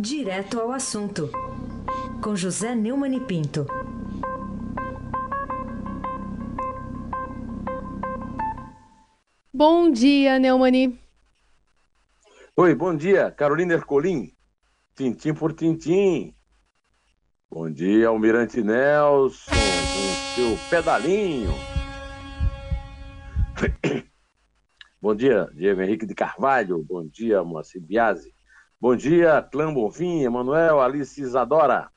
Direto ao assunto, com José Neumann e Pinto. Bom dia, Neumani. Oi, bom dia, Carolina Ercolim. Tintim por tintim. Bom dia, Almirante Nelson, com seu pedalinho. Bom dia, Diego Henrique de Carvalho. Bom dia, Moacir Biasi. Bom dia, Clã Bonfim, Emanuel, Alice Isadora.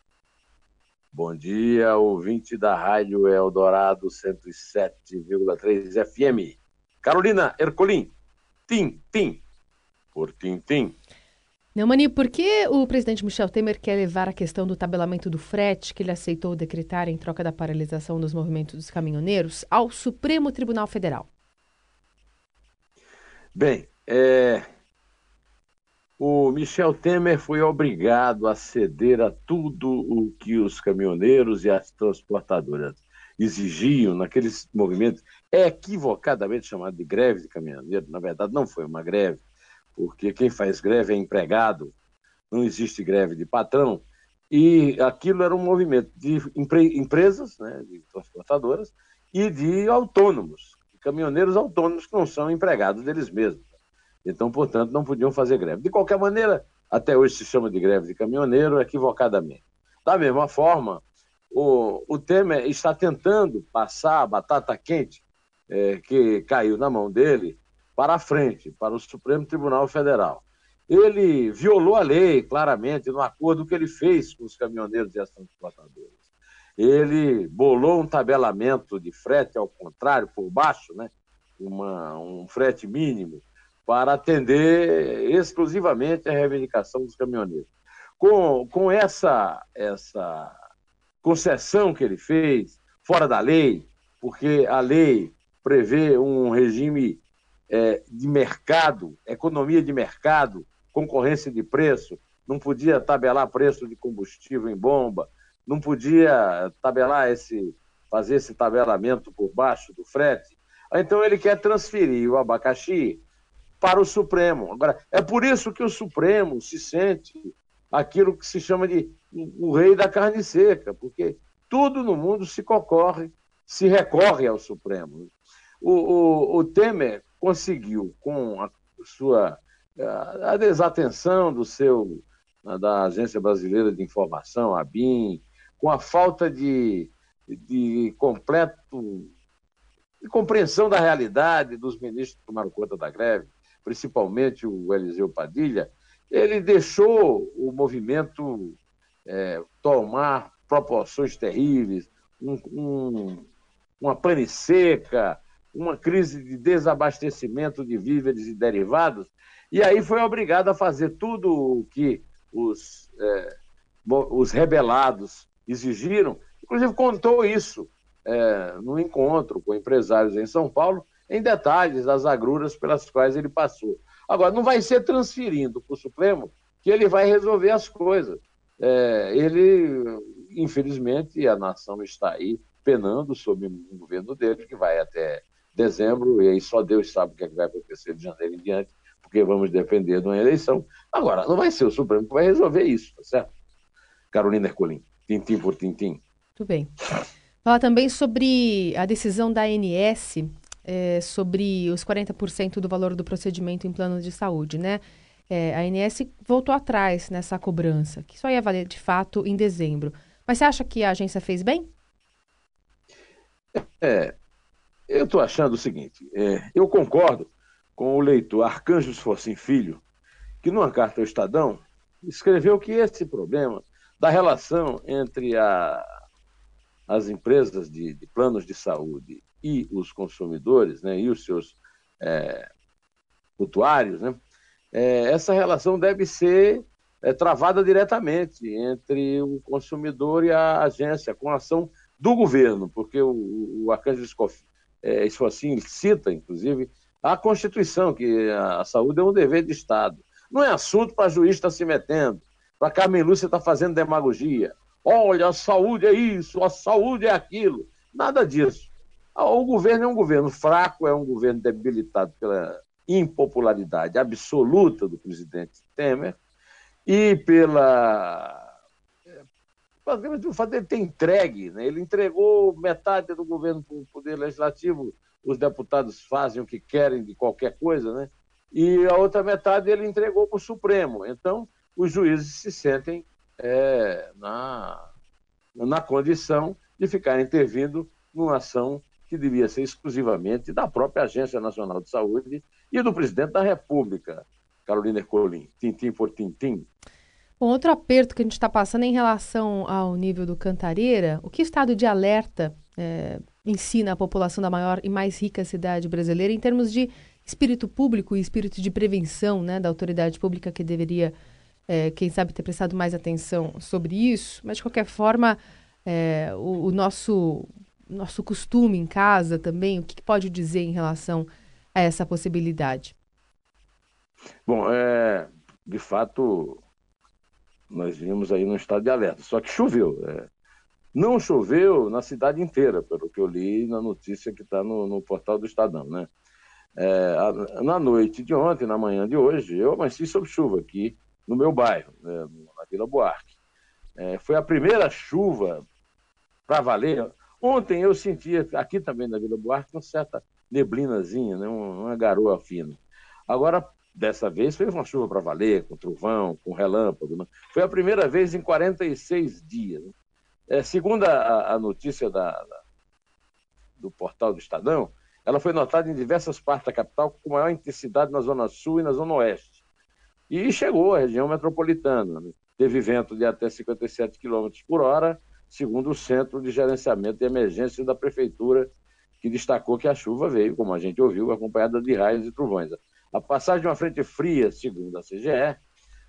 Bom dia, ouvinte da Rádio Eldorado 107,3 FM. Carolina Ercolim, Tim, Tim, por Tim, Tim. Neumani, por que o presidente Michel Temer quer levar a questão do tabelamento do frete, que ele aceitou decretar em troca da paralisação dos movimentos dos caminhoneiros, ao Supremo Tribunal Federal? Bem, é... o Michel Temer foi obrigado a ceder a tudo o que os caminhoneiros e as transportadoras exigiam naqueles movimentos, equivocadamente chamado de greve de caminhoneiro, na verdade não foi uma greve, porque quem faz greve é empregado, não existe greve de patrão, e aquilo era um movimento de empre empresas, né, de transportadoras, e de autônomos, caminhoneiros autônomos que não são empregados deles mesmos. Então, portanto, não podiam fazer greve. De qualquer maneira, até hoje se chama de greve de caminhoneiro equivocadamente. Da mesma forma, o, o Temer está tentando passar a batata quente é, que caiu na mão dele para a frente, para o Supremo Tribunal Federal. Ele violou a lei, claramente, no acordo que ele fez com os caminhoneiros e as transportadoras. Ele bolou um tabelamento de frete ao contrário, por baixo, né? Uma, um frete mínimo, para atender exclusivamente a reivindicação dos caminhoneiros. Com, com essa, essa concessão que ele fez, fora da lei, porque a lei prevê um regime é, de mercado, economia de mercado, concorrência de preço, não podia tabelar preço de combustível em bomba, não podia tabelar esse, fazer esse tabelamento por baixo do frete. Então ele quer transferir o abacaxi para o Supremo. Agora, é por isso que o Supremo se sente aquilo que se chama de o rei da carne seca, porque tudo no mundo se concorre, se recorre ao Supremo. O, o, o Temer conseguiu, com a sua a desatenção do seu da Agência Brasileira de Informação, a BIM, com a falta de, de completo de compreensão da realidade dos ministros que tomaram conta da greve, principalmente o Eliseu Padilha, ele deixou o movimento é, tomar proporções terríveis, um, um, uma pane seca, uma crise de desabastecimento de víveres e derivados, e aí foi obrigado a fazer tudo o que os, é, os rebelados exigiram, inclusive contou isso é, no encontro com empresários em São Paulo, em detalhes das agruras pelas quais ele passou. Agora, não vai ser transferindo para o Supremo que ele vai resolver as coisas. É, ele, infelizmente, a nação está aí penando sob o governo dele, que vai até dezembro, e aí só Deus sabe o que, é que vai acontecer de janeiro em diante, porque vamos depender de uma eleição. Agora, não vai ser o Supremo que vai resolver isso, tá certo? Carolina Ercolim, tintim por tintim. Muito bem. Fala também sobre a decisão da ANS é, sobre os 40% do valor do procedimento em plano de saúde, né? é, a ANS voltou atrás nessa cobrança, que só ia valer de fato em dezembro. Mas você acha que a agência fez bem? É, eu estou achando o seguinte: é, eu concordo com o leitor Arcanjos Forcim Filho, que numa carta ao Estadão escreveu que esse problema da relação entre a, as empresas de, de, planos de saúde e os consumidores, né, e os seus é, usuários, né, é, essa relação deve ser é, travada diretamente entre o consumidor e a agência, com a ação do governo, porque o, o Arcanjo é, Esfocin cita, inclusive, a Constituição, que a saúde é um dever de Estado. Não é assunto para juiz estar tá se metendo, para Carmen Lúcia estar tá fazendo demagogia. Olha, a saúde é isso, a saúde é aquilo. Nada disso. O governo é um governo fraco, é um governo debilitado pela impopularidade absoluta do presidente Temer, e pela o fato dele ter entregue, né? ele entregou metade do governo para o Poder Legislativo, os deputados fazem o que querem de qualquer coisa, né? e a outra metade ele entregou para o Supremo. Então, os juízes se sentem é, na, na condição de ficar intervindo numa ação que devia ser exclusivamente da própria Agência Nacional de Saúde e do presidente da República, Carolina Ercolim, tintim por tintim. Bom, outro aperto que a gente está passando em relação ao nível do Cantareira, o que estado de alerta é, ensina a população da maior e mais rica cidade brasileira em termos de espírito público e espírito de prevenção né, da autoridade pública que deveria, é, quem sabe, ter prestado mais atenção sobre isso, mas de qualquer forma, é, o, o, nosso, nosso costume em casa também, o que, que pode dizer em relação a essa possibilidade? Bom, é, de fato, nós vimos aí no estado de alerta. Só que choveu. É. Não choveu na cidade inteira, pelo que eu li na notícia que está no, no, portal do Estadão. Né? É, na noite de ontem, na manhã de hoje, eu amanheci sob chuva aqui no meu bairro, né, na Vila Buarque. É, foi a primeira chuva para valer. Ontem eu sentia, aqui também na Vila Buarque, uma certa neblinazinha, né, uma garoa fina. Agora, Dessa vez foi uma chuva para valer, com trovão, com relâmpago. Né? Foi a primeira vez em 46 dias. Né? É, segundo a, a notícia da, da, do portal do Estadão, ela foi notada em diversas partes da capital com maior intensidade na Zona Sul e na Zona Oeste. E chegou à região metropolitana. Né? Teve vento de até 57 km por hora, segundo o Centro de Gerenciamento de Emergência da Prefeitura, que destacou que a chuva veio, como a gente ouviu, acompanhada de raios e trovões. A passagem de uma frente fria, segundo a CGE,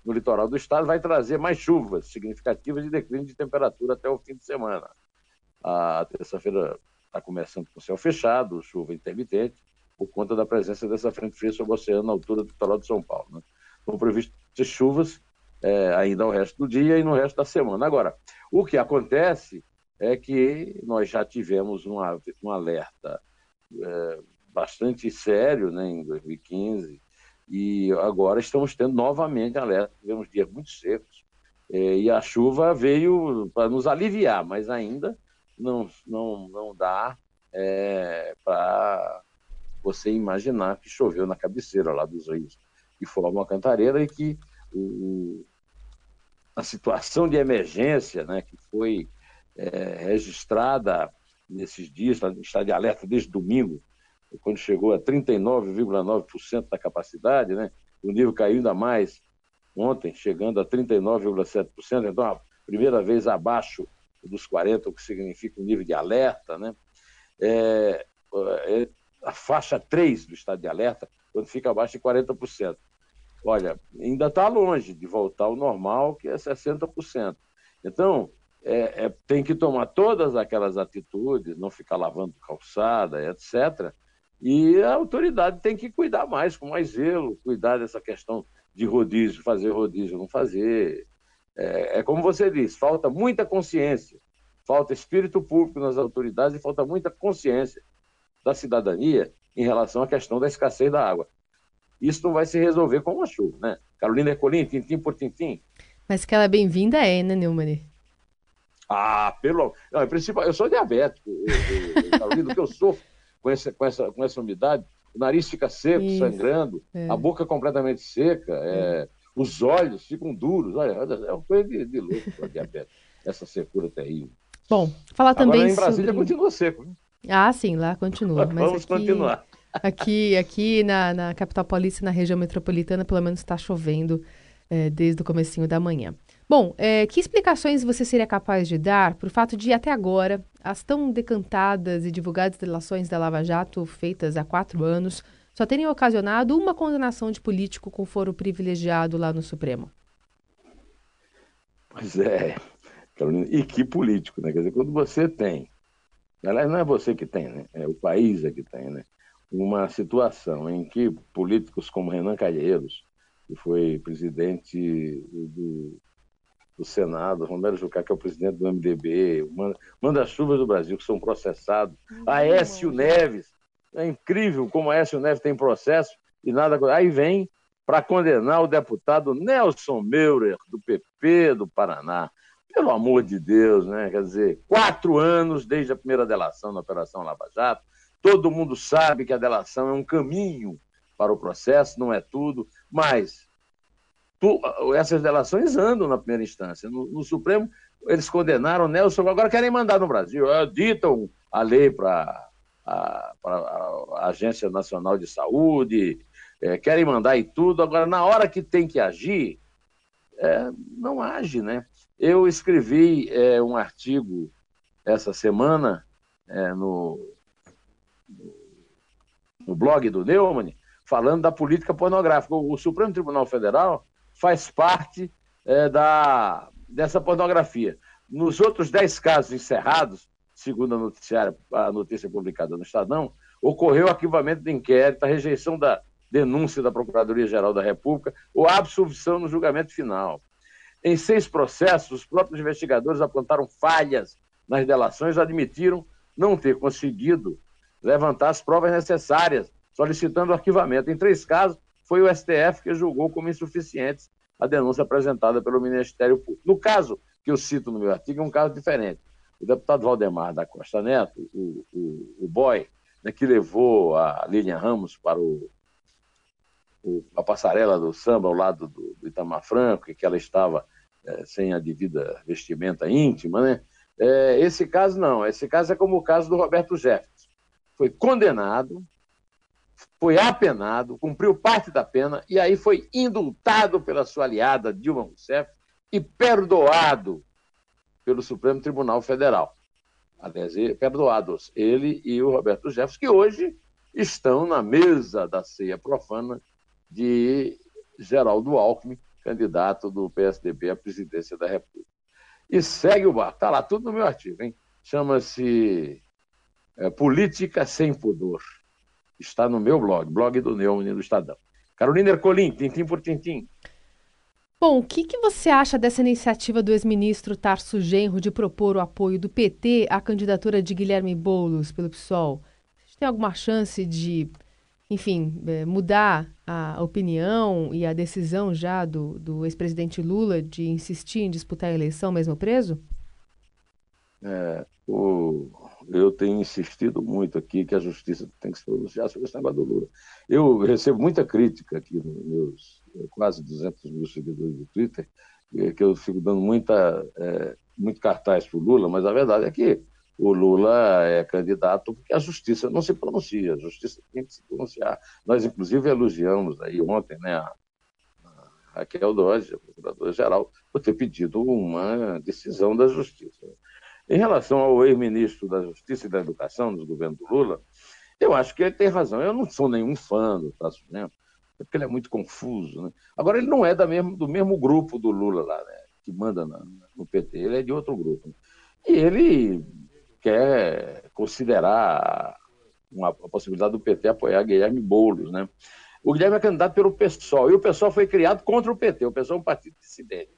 no litoral do estado, vai trazer mais chuvas significativas e declínio de temperatura até o fim de semana. A terça-feira está começando com céu fechado, chuva intermitente, por conta da presença dessa frente fria sobre o oceano na altura do litoral de São Paulo. Né? Estão previstas chuvas é, ainda ao resto do dia e no resto da semana. Agora, o que acontece é que nós já tivemos um, alerta é, bastante sério né, em 2015, e agora estamos tendo novamente alerta. Tivemos dias muito secos, é, e a chuva veio para nos aliviar, mas ainda não, não, não dá é, para você imaginar que choveu na cabeceira lá dos rios, que forma a cantareira e que o, a situação de emergência né, que foi é, registrada nesses dias, está de alerta desde domingo, quando chegou a 39,9% da capacidade, né? o nível caiu ainda mais ontem, chegando a 39,7%, então a primeira vez abaixo dos 40%, o que significa um nível de alerta. Né? É, é, a faixa 3 do estado de alerta, quando fica abaixo de 40%. Olha, ainda está longe de voltar ao normal, que é 60%. Então, é, é, tem que tomar todas aquelas atitudes, não ficar lavando calçada, etc., e a autoridade tem que cuidar mais, com mais zelo, cuidar dessa questão de rodízio, fazer rodízio, não fazer. É, é como você disse, falta muita consciência, falta espírito público nas autoridades e falta muita consciência da cidadania em relação à questão da escassez da água. Isso não vai se resolver com uma chuva, né? Carolina Ercolim, tintim por tintim. Mas que ela é bem-vinda é, né, Neumann? Ah, pelo... Não, é principal... Eu sou diabético, eu, eu, Carolina, o que eu sofro com essa, com essa, com essa umidade, o nariz fica seco, Isso. sangrando, é. a boca completamente seca, é, os olhos ficam duros. Olha, é uma coisa de, de louco a diabetes, essa secura terrível. Bom, falar também Agora, em Brasília sobre... continua seco. Né? Ah, sim, lá continua. Mas Vamos aqui, continuar. Aqui, aqui na, na capital paulista, na região metropolitana, pelo menos está chovendo é, desde o comecinho da manhã. Bom, é, que explicações você seria capaz de dar para o fato de, até agora, as tão decantadas e divulgadas delações da Lava Jato, feitas há quatro anos, só terem ocasionado uma condenação de político com foro privilegiado lá no Supremo? Pois é, Carolina, e que político, né? Quer dizer, quando você tem, aliás, não é você que tem, né? É o país é que tem, né? Uma situação em que políticos como Renan Calheiros, que foi presidente do do Senado, Romero Jucá, que é o presidente do MDB, manda-chuvas do Brasil, que são processados, uhum. Aécio Neves, é incrível como Aécio Neves tem processo e nada. Aí vem para condenar o deputado Nelson Meurer, do PP do Paraná. Pelo amor de Deus, né? Quer dizer, quatro anos desde a primeira delação na Operação Lava Jato. Todo mundo sabe que a delação é um caminho para o processo, não é tudo, mas tu, essas delações andam na primeira instância. No, no, Supremo, eles condenaram Nelson, agora querem mandar no Brasil. É, ditam a lei para a, a, Agência Nacional de Saúde, é, querem mandar e tudo, agora na hora que tem que agir, é, não age, né? Eu escrevi é, um artigo essa semana é, no, no blog do Neumann, falando da política pornográfica. O, Supremo Tribunal Federal faz parte é, da, dessa pornografia. Nos outros dez casos encerrados, segundo a, noticiária, a notícia publicada no Estadão, ocorreu arquivamento de inquérito, a rejeição da denúncia da Procuradoria-Geral da República ou absolvição no julgamento final. Em seis processos, os próprios investigadores apontaram falhas nas delações admitiram não ter conseguido levantar as provas necessárias, solicitando o arquivamento. Em três casos, foi o STF que julgou como insuficientes a denúncia apresentada pelo Ministério Público. No caso que eu cito no meu artigo, é um caso diferente. O deputado Valdemar da Costa Neto, o, o, o boy, né, que levou a Lilian Ramos para o, o, a passarela do samba ao lado do, do Itamar Franco, e que ela estava é, sem a devida vestimenta íntima, né? É, esse caso não, esse caso é como o caso do Roberto Jefferson. Foi condenado, foi apenado, cumpriu parte da pena e aí foi indultado pela sua aliada Dilma Rousseff e perdoado pelo Supremo Tribunal Federal. Aliás, perdoados ele e o Roberto Jefferson, que hoje estão na mesa da ceia profana de Geraldo Alckmin, candidato do PSDB à presidência da República. E segue o barco. Está lá tudo no meu artigo, hein? Chama-se é, Política Sem Pudor. Está no meu blog, blog do Neumann do Estadão. Carolina Ercolim, tintim por tintim. Bom, o que, que você acha dessa iniciativa do ex-ministro Tarso Genro de propor o apoio do PT à candidatura de Guilherme Boulos pelo PSOL? Tem alguma chance de, enfim, é, mudar a opinião e a decisão já do, do ex-presidente Lula de insistir em disputar a eleição mesmo preso? É, o, eu tenho insistido muito aqui que a justiça tem que se pronunciar sobre esse negócio do Lula. Eu recebo muita crítica aqui nos meus quase 200 mil seguidores do Twitter, que eu fico dando muita, é, muito cartaz para o Lula, mas a verdade é que o Lula é candidato porque a justiça não se pronuncia, a justiça tem que se pronunciar. Nós, inclusive, elogiamos aí ontem né, a, Raquel Dodge, a procuradora-geral, por ter pedido uma decisão da justiça. Em relação ao ex-ministro da Justiça e da Educação do governo do Lula, eu acho que ele tem razão. Eu não sou nenhum fã do Tasso Genro, porque ele é muito confuso. Né? Agora, ele não é da mesmo, do mesmo grupo do Lula lá, né? que manda na, no PT, ele é de outro grupo. Né? E ele quer considerar uma, a possibilidade do PT apoiar Guilherme Boulos. Né? O Guilherme é candidato pelo PSOL, e o PSOL foi criado contra o PT. O PSOL é um partido dissidente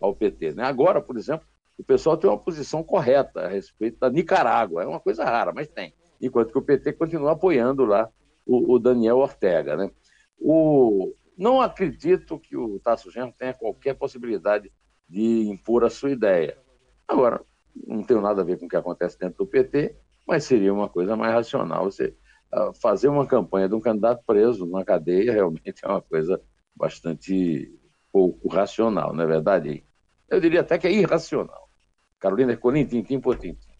ao PT. Né? Agora, por exemplo, o pessoal tem uma posição correta a respeito da Nicarágua. É uma coisa rara, mas tem. Enquanto que o PT continua apoiando lá o, o Daniel Ortega. Né? O... Não acredito que o Tasso Genro tenha qualquer possibilidade de impor a sua ideia. Agora, não tem nada a ver com o que acontece dentro do PT, mas seria uma coisa mais racional. Você uh, fazer uma campanha de um candidato preso na cadeia realmente é uma coisa bastante pouco racional, não é verdade? Eu diria até que é irracional. Carolina Ercolim, tintim por tintim.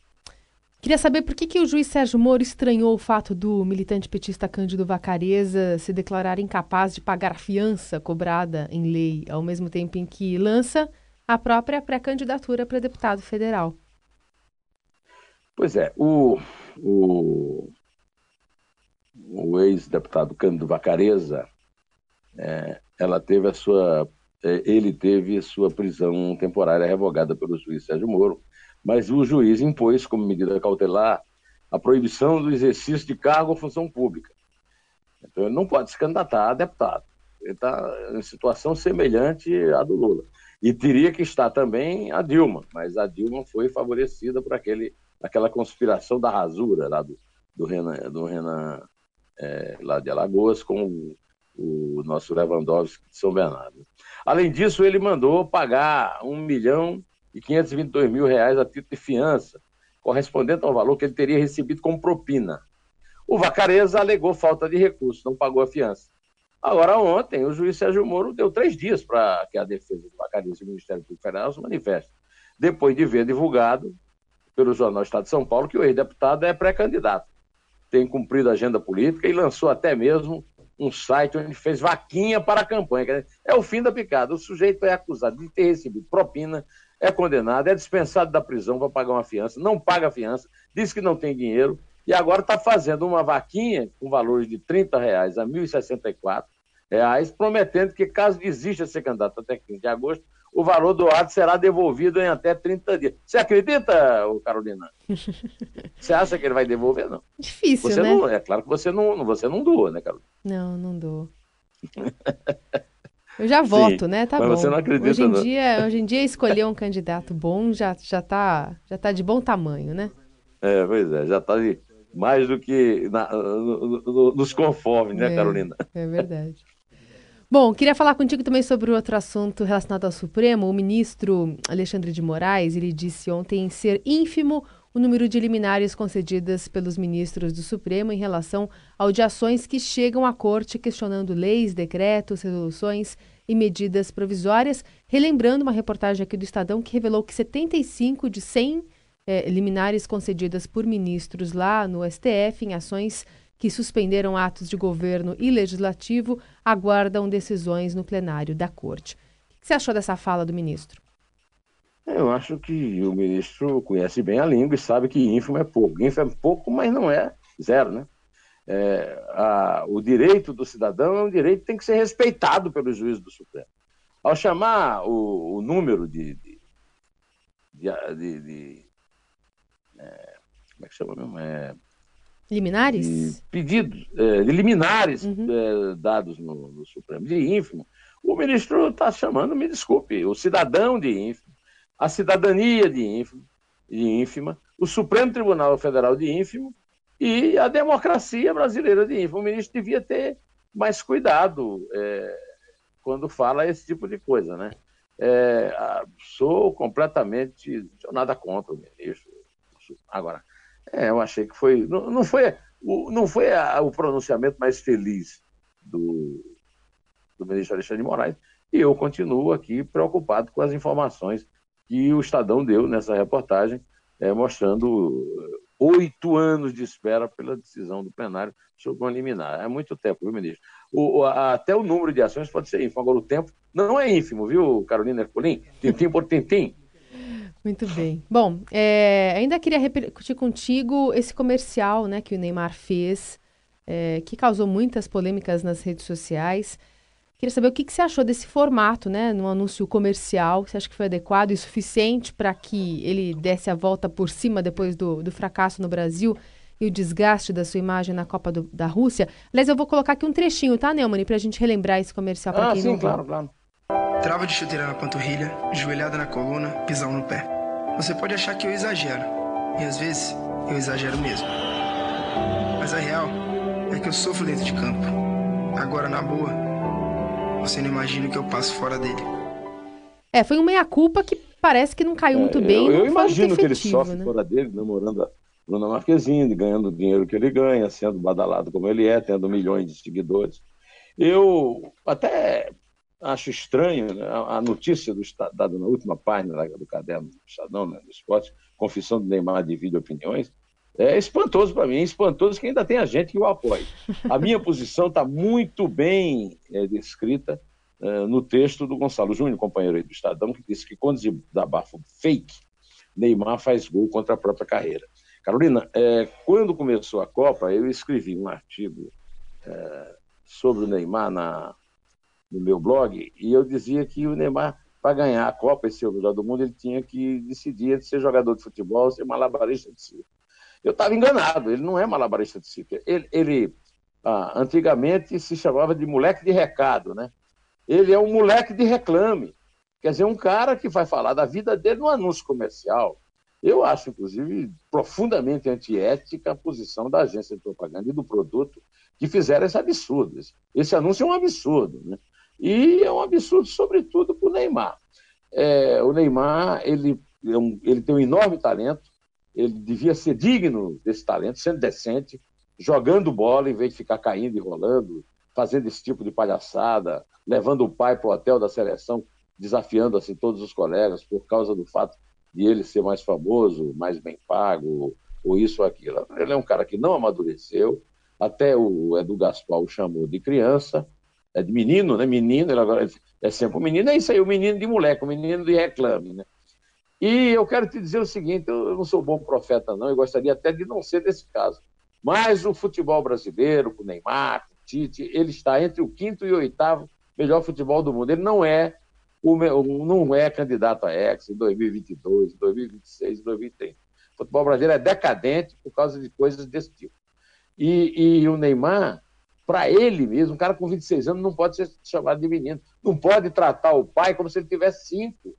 Queria saber por que, que o juiz Sérgio Moro estranhou o fato do militante petista Cândido Vacareza se declarar incapaz de pagar a fiança cobrada em lei, ao mesmo tempo em que lança a própria pré-candidatura para deputado federal. Pois é, o, o, o ex-deputado Cândido Vacareza, é, ela teve a sua ele teve sua prisão temporária revogada pelo juiz Sérgio Moro, mas o juiz impôs como medida cautelar a proibição do exercício de cargo ou função pública. Então ele não pode se candidatar a deputado. Ele está em situação semelhante à do Lula. E teria que estar também a Dilma, mas a Dilma foi favorecida por aquele, aquela conspiração da rasura lá do, do Renan, do Renan é, lá de Alagoas com o, o nosso Lewandowski de São Bernardo. Além disso, ele mandou pagar 1 milhão e 522 mil reais a título de fiança, correspondente ao valor que ele teria recebido como propina. O Vacareza alegou falta de recursos, não pagou a fiança. Agora, ontem, o juiz Sérgio Moro deu três dias para que a defesa do Vacareza e o Ministério Público Federal se manifestem, depois de ver divulgado pelo Jornal Estado de São Paulo que o ex-deputado é pré-candidato. Tem cumprido a agenda política e lançou até mesmo um site onde fez vaquinha para a campanha. É o fim da picada. O sujeito é acusado de ter recebido propina, é condenado, é dispensado da prisão para pagar uma fiança, não paga a fiança, diz que não tem dinheiro e agora está fazendo uma vaquinha com valores de 30 reais a 1.064 reais, prometendo que caso desista de ser candidato até 15 de agosto, o valor doado será devolvido em até 30 dias. Você acredita, Carolina? Você acha que ele vai devolver? Não. Difícil, você né? Não, é claro que você não, você não doa, né, Carolina? Não, não dou. Eu já voto, Sim, né? Tá mas bom. você não acredita, hoje em não. dia, hoje em dia escolher um candidato bom já já tá já tá de bom tamanho, né? É, pois é, já está mais do que na- no- no- nos conformes, né, É. Carolina? É verdade. Bom, queria falar contigo também sobre outro assunto relacionado ao Supremo. O ministro Alexandre de Moraes, ele disse ontem ser ínfimo o número de liminares concedidas pelos ministros do Supremo em relação a audiações que chegam à corte questionando leis, decretos, resoluções e medidas provisórias, relembrando uma reportagem aqui do Estadão que revelou que 75 de 100 eh, liminares concedidas por ministros lá no STF em ações que suspenderam atos de governo e legislativo aguardam decisões no plenário da Corte. O que você achou dessa fala do ministro? Eu acho que o ministro conhece bem a língua e sabe que ínfimo é pouco. Ínfimo é pouco, mas não é zero, né? É, a- o direito do cidadão é um direito que tem que ser respeitado pelo juiz do Supremo. Ao chamar o, o número de, de, de- de- de- é, como é que chama mesmo? É, Liminares? pedidos, é, liminares Uhum. é, dados no, no Supremo, de ínfimo, o ministro está chamando, me desculpe, o cidadão de ínfimo, a cidadania de ínfimo, de ínfima, o Supremo Tribunal Federal de ínfimo e a democracia brasileira de ínfimo. O ministro devia ter mais cuidado é, quando fala esse tipo de coisa, né? É, ah, sou completamente, nada contra o ministro. Agora, é, eu achei que foi. Não, não foi, o, não foi a- o pronunciamento mais feliz do, do ministro Alexandre de Moraes. E eu continuo aqui preocupado com as informações que o Estadão deu nessa reportagem, é, mostrando oito anos de espera pela decisão do plenário sobre uma liminar. É muito tempo, viu, ministro? O- a- até o número de ações pode ser ínfimo. Agora, o tempo não é ínfimo, viu, Carolina Ercolim? Tintim por tintim. Muito bem. Bom, é, ainda queria repercutir contigo esse comercial né, que o Neymar fez, é, que causou muitas polêmicas nas redes sociais. Queria saber o que, que você achou desse formato, né, no anúncio comercial. Você acha que foi adequado e suficiente para que ele desse a volta por cima depois do, do fracasso no Brasil e o desgaste da sua imagem na Copa do- da Rússia? Aliás, eu vou colocar aqui um trechinho, tá, Neumann, para a gente relembrar esse comercial para Ah, quem sim, não viu. claro, claro. Trava de chuteira na panturrilha, joelhada na coluna, pisão no pé. Você pode achar que eu exagero, e às vezes eu exagero mesmo. Mas a real é que eu sofro dentro de campo. Agora, na boa, você não imagina o que eu passo fora dele. É, foi um meia-culpa que parece que não caiu muito É, bem. Eu, eu muito imagino que ele efetivo, sofre né? fora dele, namorando a Bruna Marquezine, ganhando o dinheiro que ele ganha, sendo badalado como ele é, tendo milhões de seguidores. Eu até acho estranho né, a notícia do dada na última página do caderno do Estadão, né, do esporte, confissão do Neymar divide opiniões. É espantoso para mim, é espantoso que ainda tem a gente que o apoia. A minha posição está muito bem é, descrita é, no texto do Gonçalo Júnior, companheiro aí do Estadão, que disse que quando desabafo fake, Neymar faz gol contra a própria carreira. Carolina, é, quando começou a Copa, eu escrevi um artigo é, sobre o Neymar na, no meu blog e eu dizia que o Neymar, para ganhar a Copa e ser o melhor do mundo, ele tinha que decidir entre ser jogador de futebol ou ser malabarista de circo. Eu estava enganado, ele não é malabarista de circo. Ele, ele ah, antigamente se chamava de moleque de recado, né? Ele é um moleque de reclame. Quer dizer, um cara que vai falar da vida dele no anúncio comercial. Eu acho, inclusive, profundamente antiética a posição da agência de propaganda e do produto que fizeram esse absurdo. Esse anúncio é um absurdo, né? E é um absurdo, sobretudo, para o Neymar. É, o Neymar ele, é ele tem um enorme talento, ele devia ser digno desse talento, sendo decente, jogando bola em vez de ficar caindo e rolando, fazendo esse tipo de palhaçada, levando o pai para o hotel da seleção, desafiando assim todos os colegas por causa do fato de ele ser mais famoso, mais bem pago, ou isso ou aquilo. Ele é um cara que não amadureceu, até o Edu Gaspar o chamou de criança, é de menino, né? Menino, ele agora é sempre um menino, é isso aí, o menino de moleque, o menino de reclame, né? E eu quero te dizer o seguinte: eu não sou bom profeta, não, eu gostaria até de não ser desse caso. Mas o futebol brasileiro, com o Neymar, com o Tite, ele está entre o quinto e o oitavo melhor futebol do mundo. Ele não é o, não é candidato a ex em 2022, 2026, 2030. O futebol brasileiro é decadente por causa de coisas desse tipo. E, e o Neymar, para ele mesmo, um cara com 26 anos não pode ser chamado de menino. Não pode tratar o pai como se ele tivesse cinco.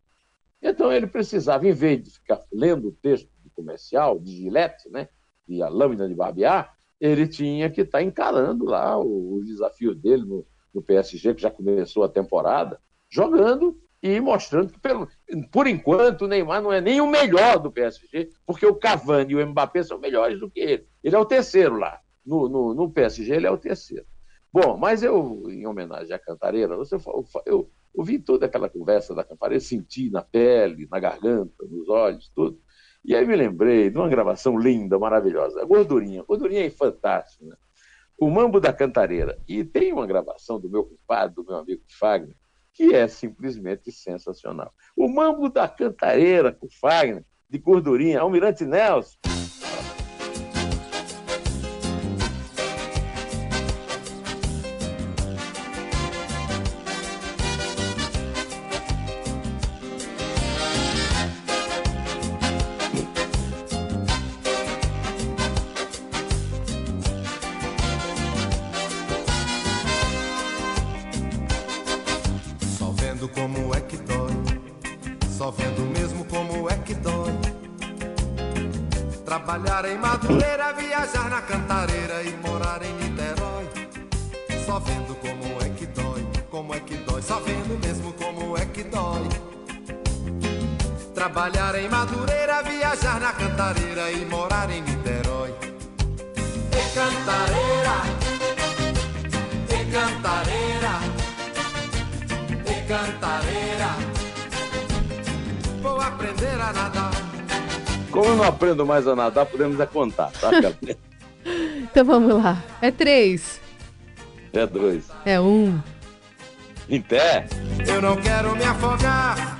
Então ele precisava, em vez de ficar lendo o texto de comercial, de gilete, né, e a lâmina de barbear, ele tinha que estar tá encarando lá o, o desafio dele no, no PSG, que já começou a temporada, jogando e mostrando que, pelo, por enquanto, o Neymar não é nem o melhor do PSG, porque o Cavani e o Mbappé são melhores do que ele. Ele é o terceiro lá. No, no, no PSG, ele é o terceiro. Bom, mas eu, em homenagem à Cantareira, você, eu ouvi toda aquela conversa da Cantareira, senti na pele, na garganta, nos olhos, tudo. E aí me lembrei de uma gravação linda, maravilhosa. A gordurinha. A gordurinha é fantástica, né? O Mambo da Cantareira. E tem uma gravação do meu compadre, do meu amigo Fagner, que é simplesmente sensacional. O Mambo da Cantareira com Fagner, de gordurinha, Almirante Nelson. Trabalhar em Madureira, viajar na Cantareira e morar em Niterói. Só vendo como é que dói, como é que dói, só vendo mesmo como é que dói. Trabalhar em Madureira, viajar na Cantareira e morar em Niterói. E Cantareira, e Cantareira, e Cantareira. Vou aprender a nadar aprendo mais a nadar, podemos é contar, tá, Então vamos lá. É três. É dois. É um. Em pé. Eu não quero me afogar